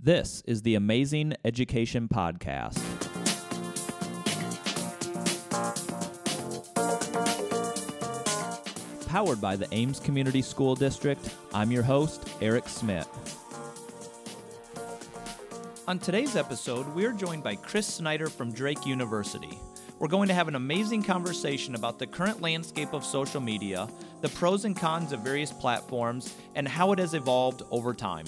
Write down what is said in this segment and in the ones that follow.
This is the Amazing Education Podcast. Powered by the Ames Community School District, I'm your host, Eric Smith. On today's episode, we're joined by Chris Snyder from Drake University. We're going to have an amazing conversation about the current landscape of social media, the pros and cons of various platforms, and how it has evolved over time.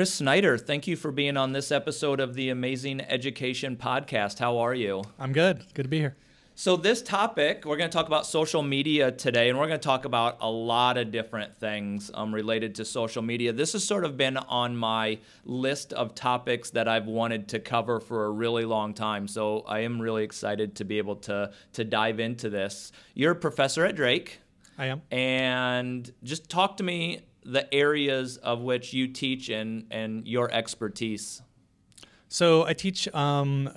Chris Snyder, thank you for being on this episode of the Amazing Education Podcast. How are you? I'm good. Good to be here. So, this topic, we're going to talk about social media today, and we're going to talk about a lot of different things um, related to social media. This has sort of been on my list of topics that I've wanted to cover for a really long time. So, I am really excited to be able to, to dive into this. You're a professor at Drake. I am. And just talk to me the areas of which you teach and, and your expertise. So, I teach um,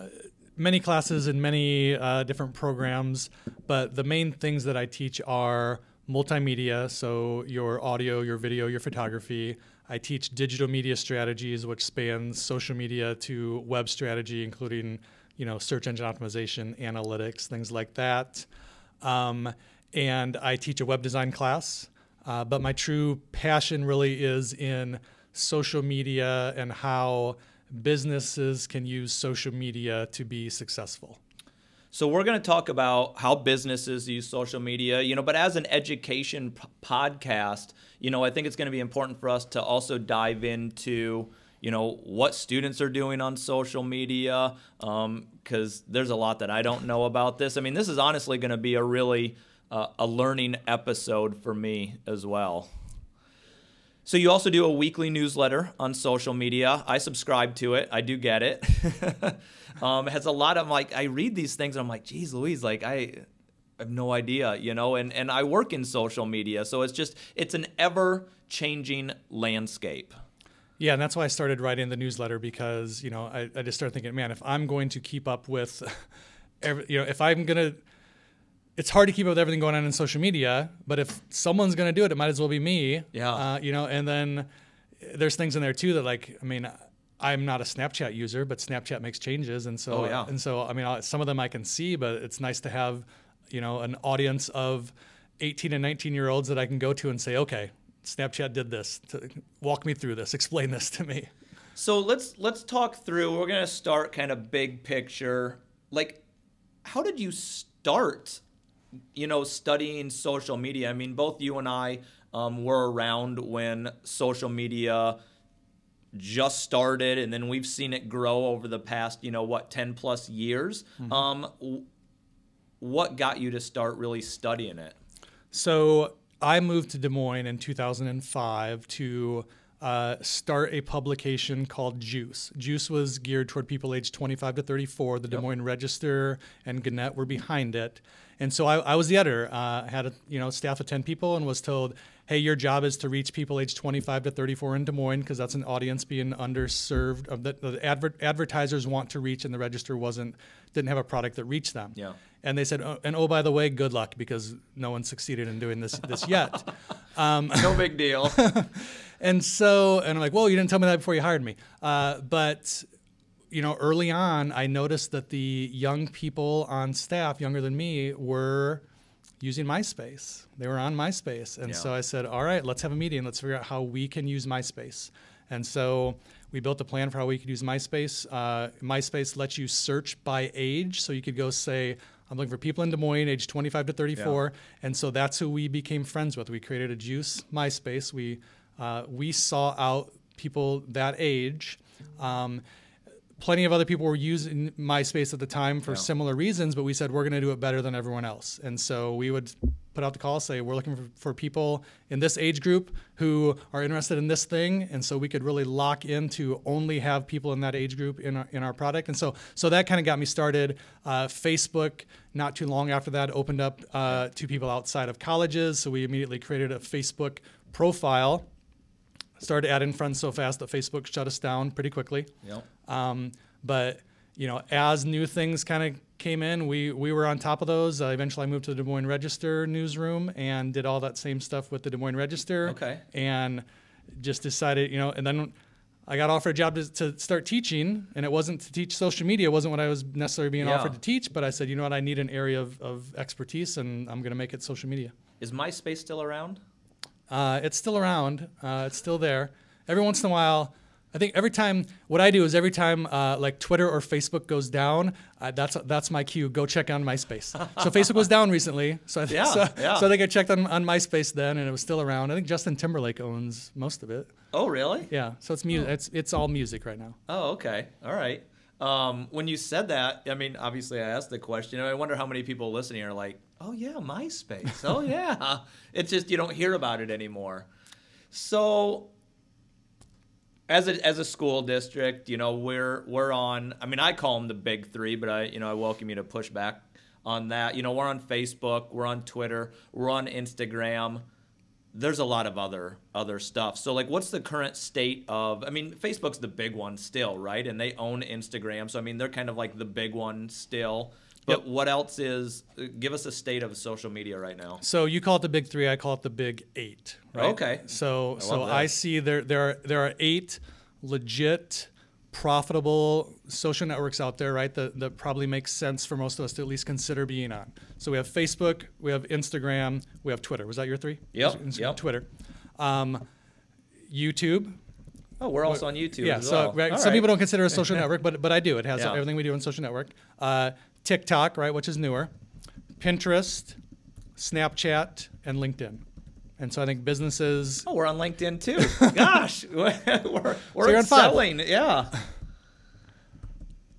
many classes in many uh, different programs, but the main things that I teach are multimedia, so your audio, your video, your photography. I teach digital media strategies, which spans social media to web strategy, including you know search engine optimization, analytics, things like that. Um, and I teach a web design class, uh, but my true passion really is in social media and how businesses can use social media to be successful. So we're going to talk about how businesses use social media, you know, but as an education p- podcast, you know, I think it's going to be important for us to also dive into, you know, what students are doing on social media, because um, there's a lot that I don't know about this. I mean, this is honestly going to be a really uh, a learning episode for me as well. So you also do a weekly newsletter on social media. I subscribe to it. I do get it. um, it has a lot of like I read these things and I'm like, geez, Louise, like I have no idea, you know. And and I work in social media, so it's just it's an ever changing landscape. Yeah, and that's why I started writing the newsletter because you know I, I just started thinking, man, if I'm going to keep up with, every, you know, if I'm gonna it's hard to keep up with everything going on in social media, but if someone's going to do it, it might as well be me. Yeah. Uh, you know, and then there's things in there too that like, I mean, I'm not a Snapchat user, but Snapchat makes changes, and so oh, yeah. and so I mean, some of them I can see, but it's nice to have, you know, an audience of 18 and 19 year olds that I can go to and say, okay, Snapchat did this. To walk me through this. Explain this to me. So let's let's talk through. We're gonna start kind of big picture. Like, how did you start you know, studying social media. I mean, both you and I um, were around when social media just started, and then we've seen it grow over the past, you know, what, 10 plus years. Mm-hmm. Um, what got you to start really studying it? So I moved to Des Moines in 2005 to uh, start a publication called Juice. Juice was geared toward people aged 25 to 34. The Des Moines Register and Gannett were behind it. And so I, I was the editor. Uh, I had a you know staff of 10 people and was told, hey, your job is to reach people aged 25 to 34 in Des Moines because that's an audience being underserved. Uh, that the adver- advertisers want to reach, and the register wasn't didn't have a product that reached them. Yeah. And they said, oh, and oh by the way, good luck because no one succeeded in doing this this yet. Um, no big deal. and so, and I'm like, well, you didn't tell me that before you hired me. Uh, but you know, early on, I noticed that the young people on staff, younger than me, were using MySpace. They were on MySpace. And yeah. so I said, all right, let's have a meeting. Let's figure out how we can use MySpace. And so we built a plan for how we could use MySpace. Uh, MySpace lets you search by age. So you could go say, I'm looking for people in Des Moines, age 25 to 34. Yeah. And so that's who we became friends with. We created a Juice MySpace. We, uh, we saw out people that age. Um, plenty of other people were using MySpace at the time for yeah. similar reasons, but we said we're going to do it better than everyone else. And so we would put out the call, say we're looking for, for people in this age group who are interested in this thing, and so we could really lock in to only have people in that age group in our, in our product. And so so that kind of got me started. Uh, Facebook, not too long after that, opened up uh, to people outside of colleges, so we immediately created a Facebook profile started adding friends so fast that Facebook shut us down pretty quickly. Yep. Um, but you know, as new things kind of came in, we we were on top of those. Uh, eventually, I moved to the Des Moines Register newsroom and did all that same stuff with the Des Moines Register. Okay. And just decided, you know, and then I got offered a job to, to start teaching, and it wasn't to teach social media. It wasn't what I was necessarily being Yeah. offered to teach, but I said, you know what, I need an area of, of expertise, and I'm going to make it social media. Is MySpace still around? Uh, it's still around. Uh, it's still there. Every once in a while, I think every time what I do is every time uh, like Twitter or Facebook goes down, uh, that's that's my cue. Go check on MySpace. so Facebook was down recently, so I, Yeah, so, yeah. so I think I checked on, on MySpace then, and it was still around. I think Justin Timberlake owns most of it. Oh, really? Yeah, so it's music. It's it's all music right now. Oh, okay. All right. Um, when you said that, I mean, obviously, I asked the question. I wonder how many people listening are like, "Oh yeah, MySpace. Oh yeah." it's just you don't hear about it anymore. So, as a as a school district, you know, we're we're on. I mean, I call them the big three, but I you know I welcome you to push back on that. You know, we're on Facebook, we're on Twitter, we're on Instagram there's a lot of other other stuff. So like what's the current state of I mean Facebook's the big one still, right? And they own Instagram. So I mean they're kind of like the big one still. But Yep. what else is give us a state of social media right now. So you call it the big three. I call it the big eight. Right? Okay. So so love I see there there are there are eight legit, profitable social networks out there, right? That that probably makes sense for most of us to at least consider being on. So we have Facebook, we have Instagram, we have Twitter. Was that your three? Yep, Instagram, yep. Twitter, um, YouTube. Oh, we're also on YouTube Yeah, as so well. right, some right. people don't consider it a social network, but but I do. It has Yeah. everything we do on social network. Uh, TikTok, right, which is newer, Pinterest, Snapchat, and LinkedIn. And so I think businesses. Oh, we're on LinkedIn too. Gosh, we're we're five. excelling. Yeah.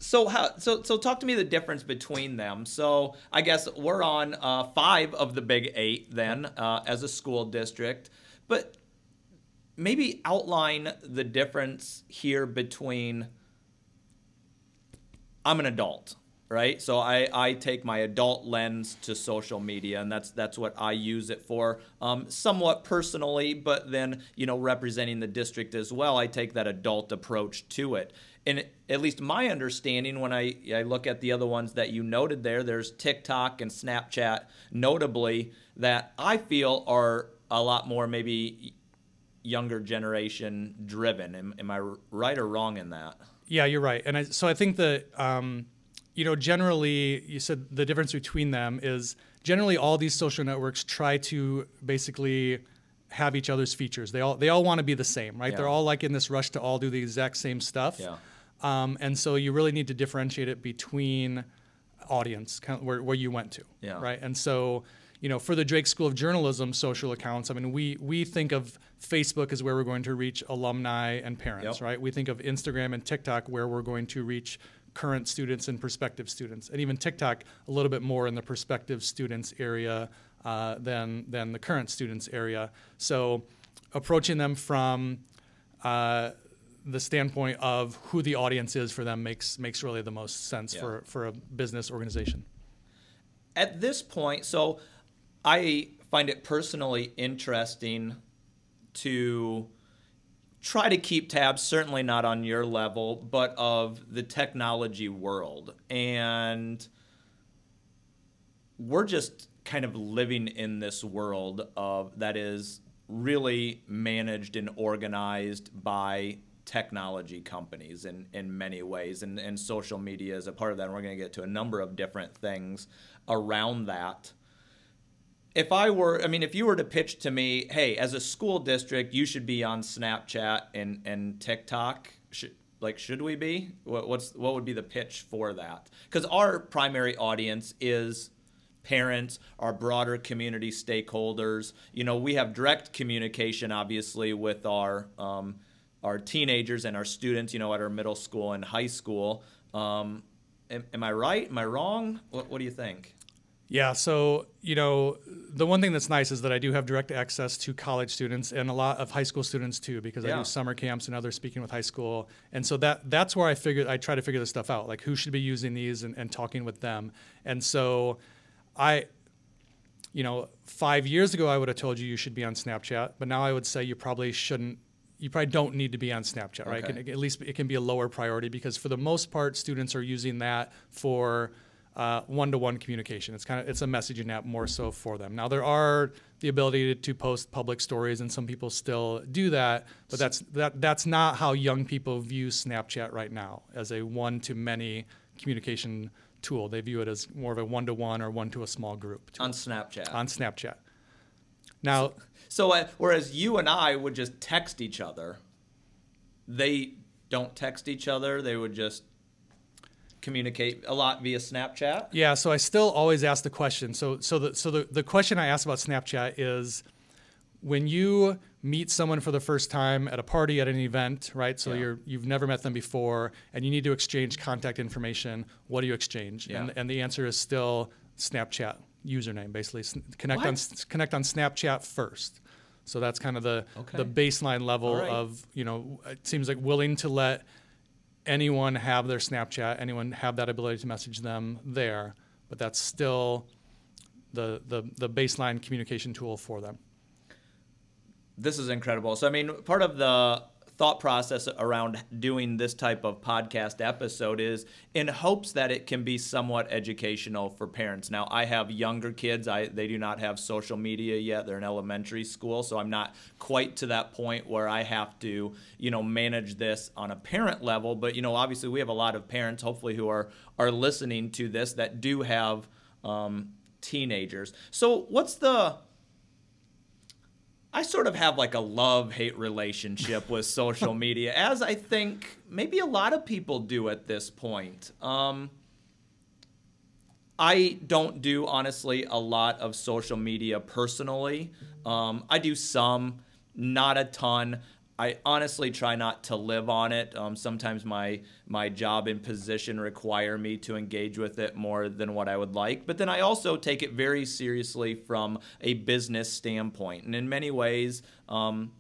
So how so so talk to me the difference between them. So I guess we're on uh, five of the big eight then uh, as a school district, but maybe outline the difference here between I'm an adult, right? So I, I take my adult lens to social media, and that's that's what I use it for. Um, somewhat personally, but then you know representing the district as well, I take that adult approach to it. And at least my understanding, when I I look at the other ones that you noted there, there's TikTok and Snapchat, notably that I feel are a lot more maybe younger generation driven. Am, am I right or wrong in that? Yeah, you're right. And I, so I think that, um, you know, generally, you said the difference between them is generally all these social networks try to basically have each other's features. They all they all want to be the same, right? They're all like in this rush to all do the exact same stuff. Yeah. Um, and so you really need to differentiate it between audience, kind of where, where you went to, Yeah. right? And so, you know, for the Drake School of Journalism social accounts, I mean, we we think of Facebook as where we're going to reach alumni and parents, Yep. right? We think of Instagram and TikTok where we're going to reach current students and prospective students, and even TikTok a little bit more in the prospective students area uh, than than the current students area. So, approaching them from uh, the standpoint of who the audience is for them makes makes really the most sense Yeah. for for a business organization. at this point, so I find it personally interesting to try to keep tabs, certainly not on your level, but of the technology world. And we're just kind of living in this world of that is really managed and organized by technology companies in, in many ways and, and social media is a part of that and we're going to get to a number of different things around that if I were, I mean, if you were to pitch to me, hey, as a school district, you should be on Snapchat and, and TikTok. Should, like, should we be? What, what's what would be the pitch for that? Because our primary audience is parents, our broader community stakeholders. You know, we have direct communication, obviously, with our um, our teenagers and our students. You know, at our middle school and high school. Um, am, am I right? Am I wrong? What, what do you think? Yeah, so you know, the one thing that's nice is that I do have direct access to college students and a lot of high school students too, because I do summer camps and other speaking with high school, and so that that's where I figure I try to figure this stuff out, like who should be using these and, and talking with them, and so I, you know, five years ago I would have told you you should be on Snapchat, but now I would say you probably shouldn't. You probably don't need to be on Snapchat, right? Okay. Can- at least it can be a lower priority because for the most part, students are using that for uh, one-to-one communication. It's kind of it's a messaging app more so for them. Now there are the ability to, to post public stories, and some people still do that, but that's that that's not how young people view Snapchat right now as a one-to-many communication tool. They view it as more of a one-to-one or one to a small group tool on Snapchat. on Snapchat. Now, So uh, whereas you and I would just text each other, they don't text each other. They would just communicate a lot via Snapchat. Yeah, so I still always ask the question. So so the so the, the question I ask about Snapchat is when you meet someone for the first time at a party at an event, right? So Yeah. you're you've never met them before and you need to exchange contact information. What do you exchange? Yeah. And and the answer is still Snapchat username basically. Connect on What? s- connect on Snapchat first. So that's kind of the Okay. the baseline level All right. of, you know, it seems like willing to let anyone have their Snapchat, anyone have that ability to message them there, but that's still the the, the baseline communication tool for them. This is incredible. So, I mean, part of the thought process around doing this type of podcast episode is in hopes that it can be somewhat educational for parents. Now, I have younger kids. I they do not have social media yet. They're in elementary school, so I'm not quite to that point where I have to, you know, manage this on a parent level, but you know, obviously we have a lot of parents hopefully who are are listening to this that do have um, teenagers. So, what's the I sort of have like a love hate relationship with social media, as I think maybe a lot of people do at this point. Um, I don't do, honestly, a lot of social media personally. Um, I do some, not a ton. I honestly try not to live on it. Um, sometimes my my job and position require me to engage with it more than what I would like. But then I also take it very seriously from a business standpoint, and in many ways, um,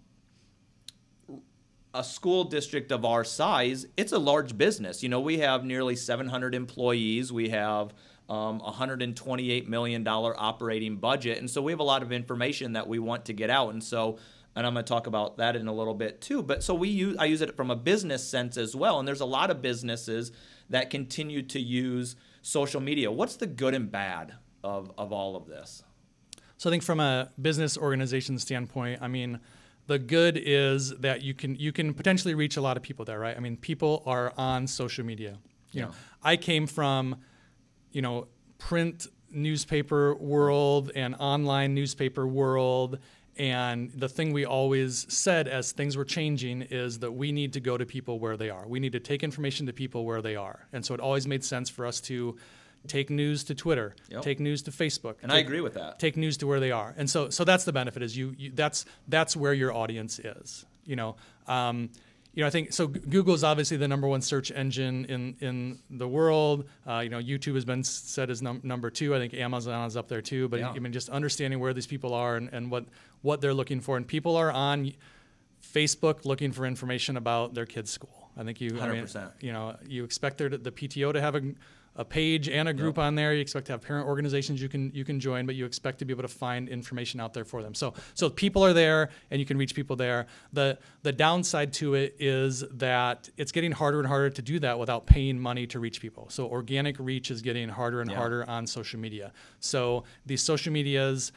a school district of our size, it's a large business. You know, we have nearly 700 employees. We have um, $128 million operating budget. And so we have a lot of information that we want to get out. And so, and I'm going to talk about that in a little bit too. But so we use, I use it from a business sense as well. And there's a lot of businesses that continue to use social media. What's the good and bad of, of all of this? So I think from a business organization standpoint, I mean, the good is that you can you can potentially reach a lot of people there, right? I mean, people are on social media. You know, I came from, you know, print newspaper world and online newspaper world. And the thing we always said as things were changing is that we need to go to people where they are. We need to take information to people where they are. And so it always made sense for us to take news to Twitter, Yep. take news to Facebook. And I agree with that. take news to where they are and so so that's the benefit is you, you that's that's where your audience is you know um, you know i think so Google is obviously the number one search engine in in the world. Uh, you know youtube has been s- said as num- number two. I think amazon is up there too. But Yeah. i mean just understanding where these people are and, and what what they're looking for. And people are on facebook looking for information about their kids school. I think you I mean, 100%. you know you expect their, the pto to have a, a page and a group on there. You expect to have parent organizations you can you can join but you expect to be able to find information out there for them. So so people are there and you can reach people there. The the downside to it is that it's getting harder and harder to do that without paying money to reach people. So organic reach is getting harder and Yeah. harder on social media. So these social medias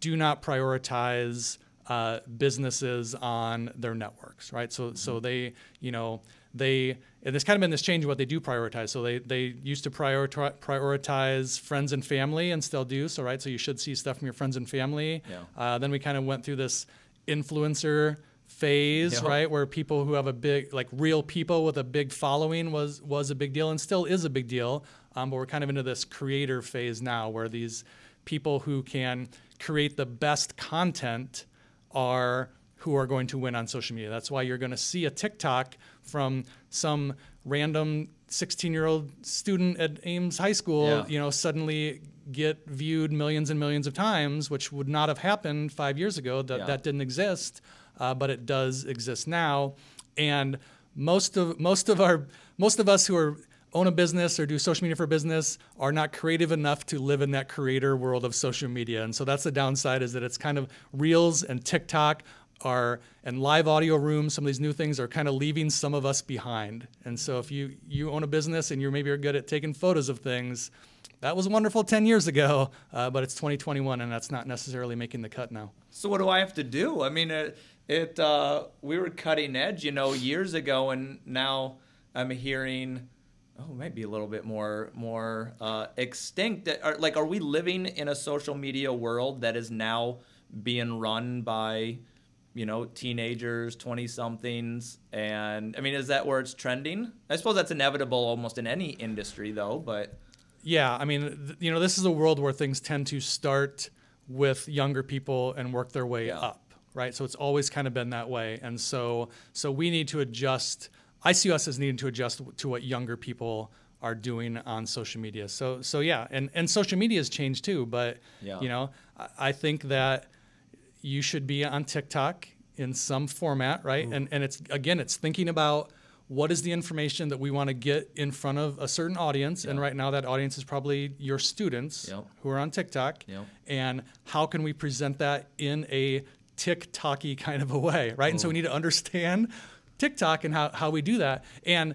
do not prioritize uh, businesses on their networks, right? So, so they, you know, they, and there's kind of been this change in what they do prioritize. So they, they used to prioritize, prioritize friends and family and still do. So, right. So you should see stuff from your friends and family. Yeah. Uh, then we kind of went through this influencer phase, Yeah. right? Where people who have a big, like real people with a big following was, was a big deal and still is a big deal. Um, but we're kind of into this creator phase now where these people who can create the best content are who are going to win on social media. That's why you're going to see a TikTok from some random 16 year old student at Ames High School, Yeah. you know, suddenly get viewed millions and millions of times, which would not have happened five years ago. That Yeah. that didn't exist, uh, but it does exist now. And most of most of our most of us who are own a business or do social media for business are not creative enough to live in that creator world of social media. And so that's the downside is that it's kind of reels and TikTok are and live audio rooms, some of these new things are kind of leaving some of us behind. And so if you you own a business and you're maybe are good at taking photos of things, that was wonderful 10 years ago, uh, but it's 2021 and that's not necessarily making the cut now. So what do I have to do? I mean, it, it uh, we were cutting edge, you know, years ago, and now I'm hearing, oh, maybe a little bit more more uh, extinct. Are, like, are we living in a social media world that is now being run by, you know, teenagers, twenty somethings? And I mean, is that where it's trending? I suppose that's inevitable almost in any industry, though. But yeah, I mean, th- you know, this is a world where things tend to start with younger people and work their way Yeah. up, right? So it's always kind of been that way, and so so we need to adjust. I see us as needing to adjust to what younger people are doing on social media. So so yeah, and and social media has changed too. But Yeah. you know, I, I think that you should be on TikTok in some format, right? Mm. And and it's again, it's thinking about what is the information that we want to get in front of a certain audience, and right now that audience is probably your students Yep. who are on TikTok. Yep. And how can we present that in a TikToky kind of a way, right? And so we mm. need to understand TikTok and how, how we do that. And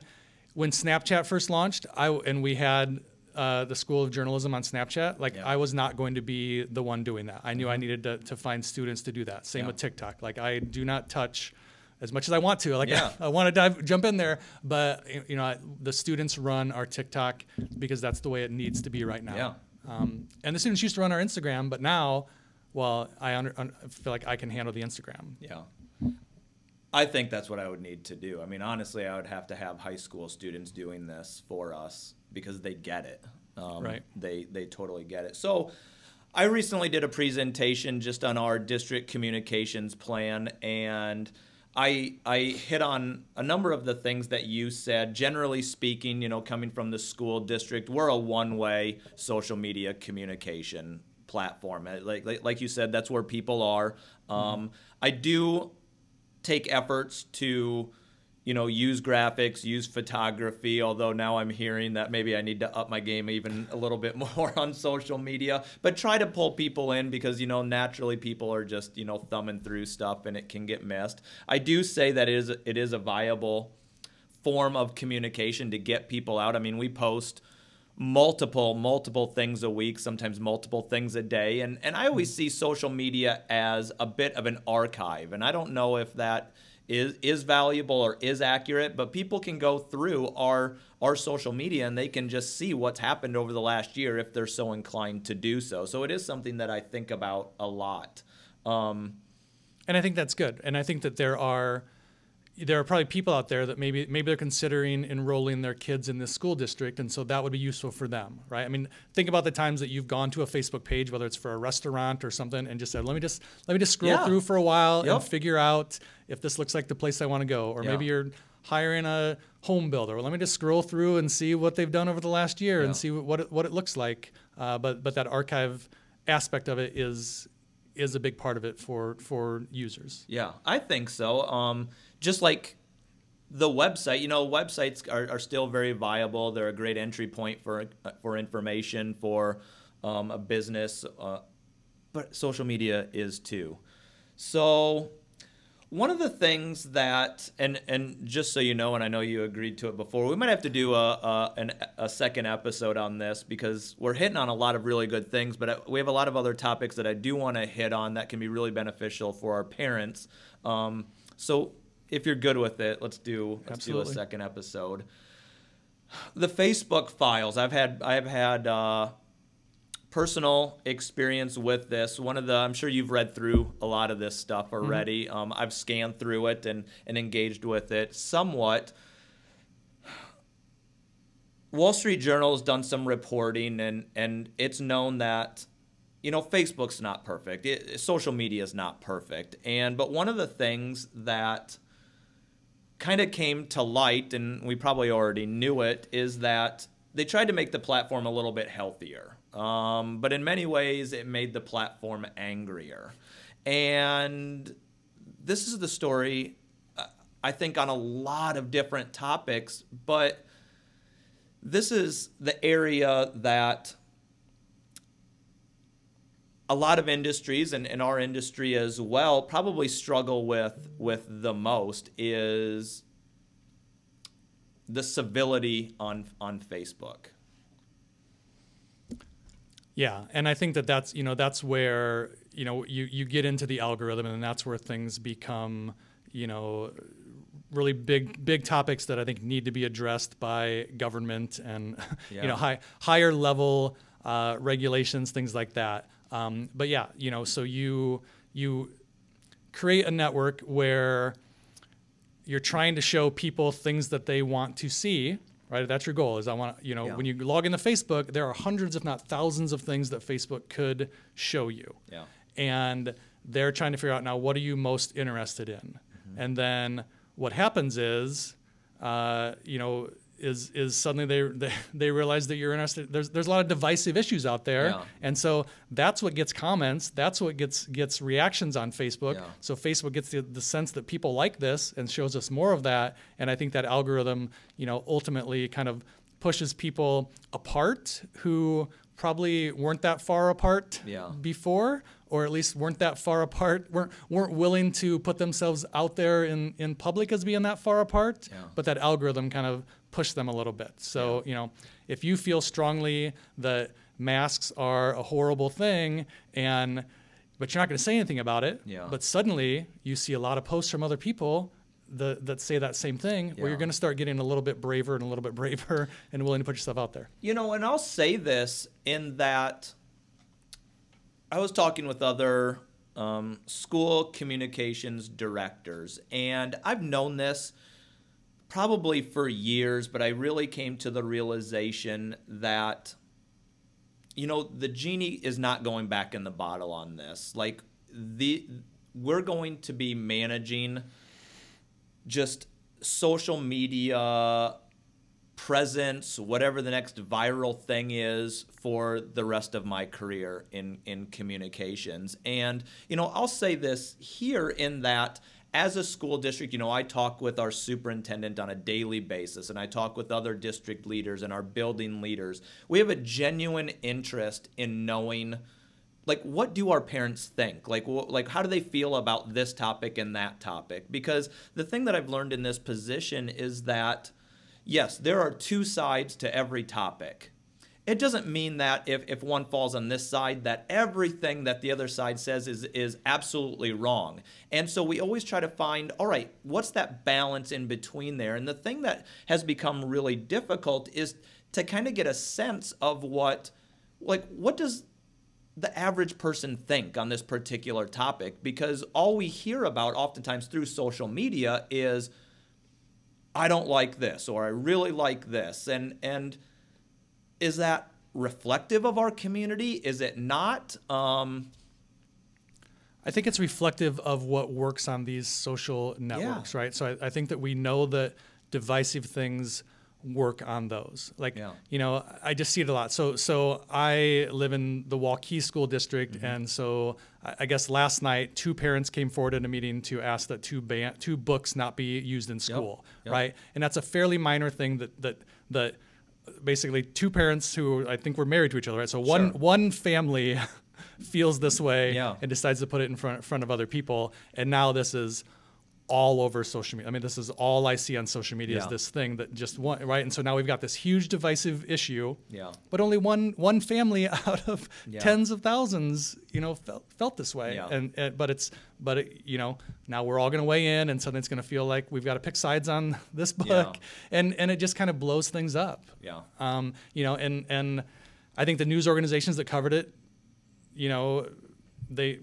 when Snapchat first launched, I and we had uh, the School of Journalism on Snapchat. Like Yeah. I was not going to be the one doing that. I knew I needed to, to find students to do that. Same Yeah. with TikTok. Like I do not touch as much as I want to. Like Yeah. I, want to dive jump in there, but you know I, the students run our TikTok because that's the way it needs to be right now. Yeah. Um, and the students used to run our Instagram, but now, well, I under, un, feel like I can handle the Instagram. Yeah. I think that's what I would need to do. I mean, honestly, I would have to have high school students doing this for us because they get it. Um, Right. They they totally get it. So, I recently did a presentation just on our district communications plan, and I I hit on a number of the things that you said. Generally speaking, you know, coming from the school district, we're a one-way social media communication platform. Like like, like you said, that's where people are. Um, I do take efforts to you know use graphics use photography although now i'm hearing that maybe i need to up my game even a little bit more on social media. But try to pull people in because you know naturally people are just you know thumbing through stuff and it can get missed i do say that it is it is a viable form of communication to get people out. I mean we post multiple multiple things a week sometimes multiple things a day. And and I always hmm. see social media as a bit of an archive. And I don't know if that is is valuable or is accurate but people can go through our our social media and they can just see what's happened over the last year if they're so inclined to do so so it is something that I think about a lot um, And I think that's good. And I think that there are there are probably people out there that maybe maybe they're considering enrolling their kids in this school district, and so that would be useful for them, right? I mean, think about the times that you've gone to a Facebook page, whether it's for a restaurant or something, and just said, "Let me just let me just scroll Yeah. through for a while Yep. and figure out if this looks like the place I want to go." Or Yeah. maybe you're hiring a home builder. Well, let me just scroll through and see what they've done over the last year Yeah. and see what it, what it looks like. Uh, but but that archive aspect of it is is a big part of it for for users. Yeah, I think so. Um, just like the website, you know, websites are, are still very viable. They're a great entry point for for information for um, a business, uh, but social media is too. So one of the things that, and and just so you know, and I know you agreed to it before, we might have to do a a, an, a second episode on this because we're hitting on a lot of really good things, but we have a lot of other topics that I do want to hit on that can be really beneficial for our parents. Um, so if you're good with it, let's do let's do a second episode. The Facebook files, I've had I've had. Uh, personal experience with this. One of the, I'm sure you've read through a lot of this stuff already. Um, I've scanned through it and, and engaged with it somewhat. Wall Street Journal has done some reporting, and, and it's known that you know Facebook's not perfect. It, social media is not perfect, and but one of the things that kind of came to light, and we probably already knew it, is that they tried to make the platform a little bit healthier. Um, but in many ways, it made the platform angrier. And this is the story, uh, I think, on a lot of different topics, but this is the area that a lot of industries and, and our industry as well probably struggle with with the most is the civility on on Facebook. Yeah, and I think that that's you know that's where you know you you get into the algorithm, and that's where things become you know really big big topics that I think need to be addressed by government and Yeah. you know high higher level uh, regulations, things like that. Um, but yeah, you know, so you you create a network where you're trying to show people things that they want to see right that's your goal is i want you know Yeah. when you log into facebook there are hundreds if not thousands of things that facebook could show you Yeah. and they're trying to figure out now what are you most interested in Mm-hmm. and then what happens is uh, you know is is suddenly they, they they realize that you're interested there's there's a lot of divisive issues out there Yeah. and so that's what gets comments that's what gets gets reactions on facebook Yeah. so facebook gets the, the sense that people like this and shows us more of that and i think that algorithm you know ultimately kind of pushes people apart who probably weren't that far apart Yeah. before or at least weren't that far apart weren't weren't willing to put themselves out there in in public as being that far apart Yeah. but that algorithm kind of pushed them a little bit so you know if you feel strongly that masks are a horrible thing and but you're not going to say anything about it Yeah. but suddenly you see a lot of posts from other people that, that say that same thing yeah. where you're going to start getting a little bit braver and a little bit braver and willing to put yourself out there You know, and I'll say this in that I was talking with other um, school communications directors, and I've known this probably for years, but I really came to the realization that, you know, the genie is not going back in the bottle on this. Like, the we're going to be managing just social media presence, whatever the next viral thing is for the rest of my career in in communications. And you know, I'll say this here in that as a school district, you know, I talk with our superintendent on a daily basis and I talk with other district leaders and our building leaders. We have a genuine interest in knowing like what do our parents think? Like wh- like how do they feel about this topic and that topic? Because the thing that i've learned in this position is that yes there are two sides to every topic it doesn't mean that if, if one falls on this side that everything that the other side says is is absolutely wrong. And so we always try to find all right what's that balance in between there? And the thing that has become really difficult is to kind of get a sense of what like what does the average person think on this particular topic? Because all we hear about oftentimes through social media is I don't like this or I really like this. And and is that reflective of our community is it not um I think it's reflective of what works on these social networks, right? So I, I think that we know that divisive things work on those. Like, Yeah. you know, I just see it a lot. So, so I live in the Waukee School District, Mm-hmm. and so I, guess last night two parents came forward in a meeting to ask that two ban- two books not be used in school, Yep. right? And that's a fairly minor thing that that that basically two parents who I think were married to each other, right? So one Sure. one family feels this way Yeah. and decides to put it in front front of other people, and now this is all over social media. I mean, this is all I see on social media is this thing that just one right, and so now we've got this huge divisive issue. Yeah. But only one one family out of Yeah. tens of thousands, you know, felt felt this way, Yeah. and, and but it's but it, you know now we're all going to weigh in, and suddenly it's going to feel like we've got to pick sides on this book, Yeah. and and it just kind of blows things up. Yeah. Um, you know, and and I think the news organizations that covered it, you know, they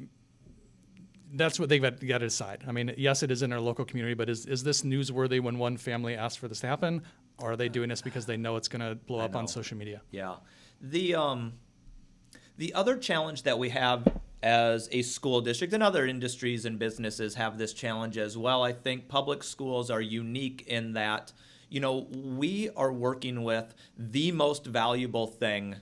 that's what they've got, got to decide. I mean, yes, it is in our local community, but is is this newsworthy when one family asks for this to happen, or are they doing this because they know it's going to blow I up on social media? Yeah. The um the other challenge that we have as a school district and other industries and businesses have this challenge as well. I think public schools are unique in that you know, we are working with the most valuable thing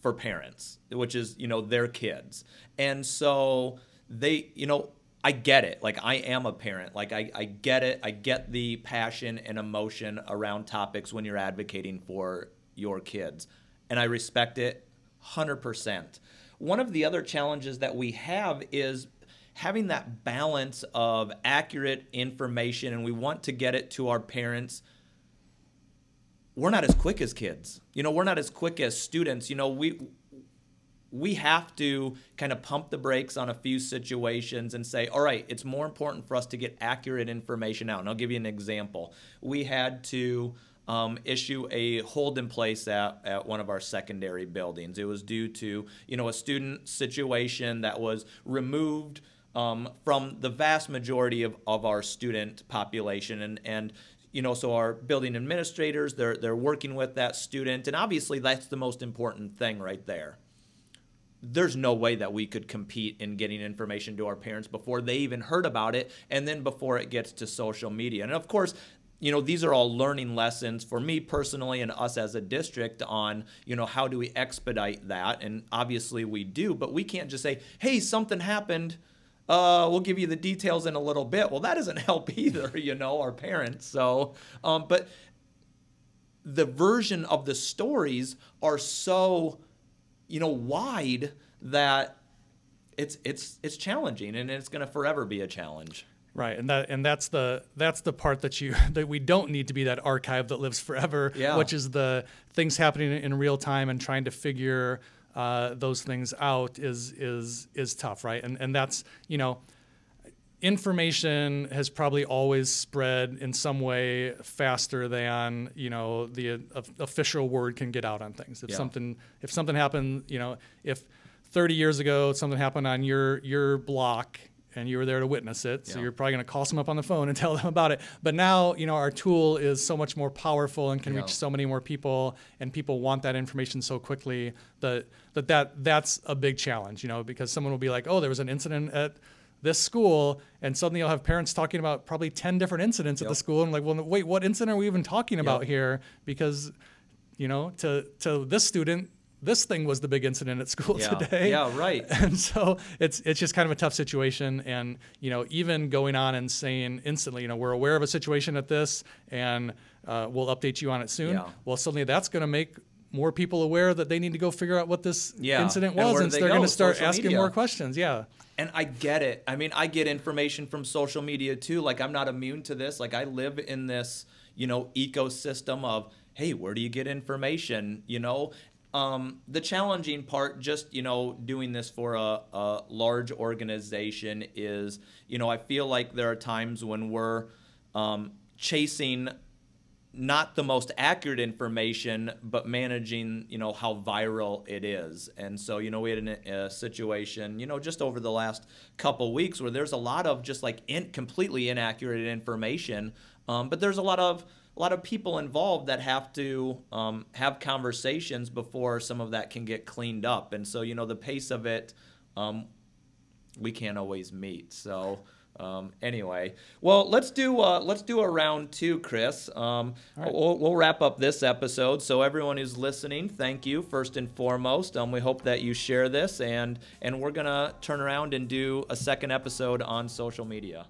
for parents, which is, you know, their kids. And so they, you know, I get it. Like I am a parent. Like I, I get it. I get the passion and emotion around topics when you're advocating for your kids. And I respect it 100%. One of the other challenges that we have is having that balance of accurate information and we want to get it to our parents we're not as quick as kids. You know, we're not as quick as students. You know, we we have to kind of pump the brakes on a few situations and say, all right, it's more important for us to get accurate information out. And I'll give you an example. We had to um, issue a hold in place at, at one of our secondary buildings. It was due to you know a student situation that was removed um, from the vast majority of, of our student population and and you know so our building administrators they're they're working with that student and obviously that's the most important thing right there there's no way that we could compete in getting information to our parents before they even heard about it and then before it gets to social media. And of course, you know these are all learning lessons for me personally and us as a district on you know how do we expedite that? And obviously we do but we can't just say hey something happened. Uh, we'll give you the details in a little bit. Well that doesn't help either you know our parents. So um, but the version of the stories are so you know wide that it's it's it's challenging and it's going to forever be a challenge Right, and that and that's the that's the part that you that we don't need to be that archive that lives forever, Yeah. which is the things happening in real time and trying to figure uh, those things out is is is tough, right? And and that's you know, information has probably always spread in some way faster than you know the uh, official word can get out on things. If Yeah. something if something happened, you know, if 30 years ago something happened on your your block and you were there to witness it, so Yeah. you're probably going to call someone up on the phone and tell them about it. But now, you know, our tool is so much more powerful and can Yeah. reach so many more people, and people want that information so quickly that that, that that's a big challenge, you know, because someone will be like, oh, there was an incident at this school, and suddenly you'll have parents talking about probably 10 different incidents at the school. And like, well, wait, what incident are we even talking about Yep. here? Because, you know, to, to this student, this thing was the big incident at school Yeah. today. Yeah, right. And so it's it's just kind of a tough situation. And you know, even going on and saying instantly, you know, we're aware of a situation at this, and uh, we'll update you on it soon. Yeah. Well, suddenly that's going to make more people aware that they need to go figure out what this Yeah. incident was, do and they they're going to start Social asking media. more questions. Yeah. And I get it. I mean, I get information from social media too. Like I'm not immune to this. Like I live in this, you know, ecosystem of, hey, where do you get information? You know, um, the challenging part, just you know, doing this for a, a large organization is, you know, I feel like there are times when we're um, chasing not the most accurate information, but managing, you know, how viral it is. And so, you know, we had an, a situation, you know, just over the last couple weeks where there's a lot of just like in, completely inaccurate information, um, but there's a lot of a lot of people involved that have to um, have conversations before some of that can get cleaned up. And so, you know, the pace of it, um, we can't always meet. So um, anyway, well, let's do uh, let's do a round two, Chris. Um, we'll, we'll wrap up this episode. So everyone who's listening, thank you first and foremost. Um, we hope that you share this, and and we're gonna turn around and do a second episode on social media.